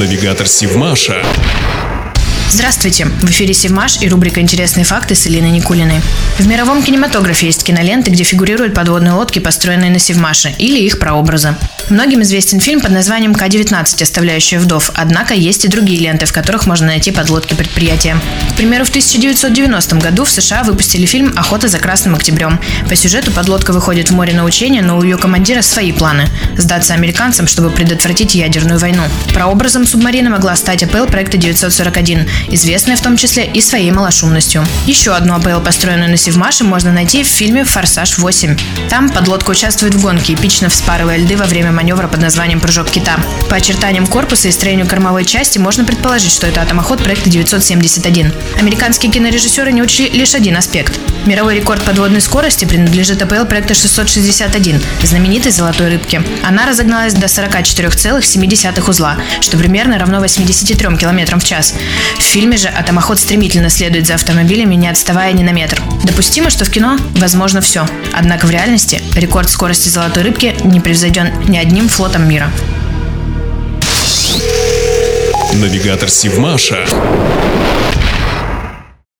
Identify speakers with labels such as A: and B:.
A: Навигатор Сивмаша.
B: Здравствуйте! В эфире Севмаш и рубрика «Интересные факты» с Элиной Никулиной. В мировом кинематографе есть киноленты, где фигурируют подводные лодки, построенные на Севмаше, или их прообразы. Многим известен фильм под названием К-19, оставляющая вдов, однако есть и другие ленты, в которых можно найти подлодки предприятия. К примеру, в 1990 году в США выпустили фильм «Охота за Красным Октябрем». По сюжету подлодка выходит в море на учения, но у ее командира свои планы – сдаться американцам, чтобы предотвратить ядерную войну. Прообразом субмарины могла стать АПЛ проекта 941, известная в том числе и своей малошумностью. Еще одну АПЛ, построенную на Севмаше, можно найти в фильме «Форсаж 8». Там подлодка участвует в гонке, эпично вспарывая льды во время маневра под названием «Прыжок кита». По очертаниям корпуса и строению кормовой части можно предположить, что это атомоход проекта 971. Американские кинорежиссеры не учли лишь один аспект. Мировой рекорд подводной скорости принадлежит АПЛ проекта 661, знаменитой «Золотой рыбке». Она разогналась до 44,7 узла, что примерно равно 83 км в час. В фильме же атомоход стремительно следует за автомобилями, не отставая ни на метр. Допустимо, что в кино возможно все. Однако в реальности рекорд скорости «Золотой рыбки» не превзойден ни одним флотом мира.
A: Навигатор Сивмаша.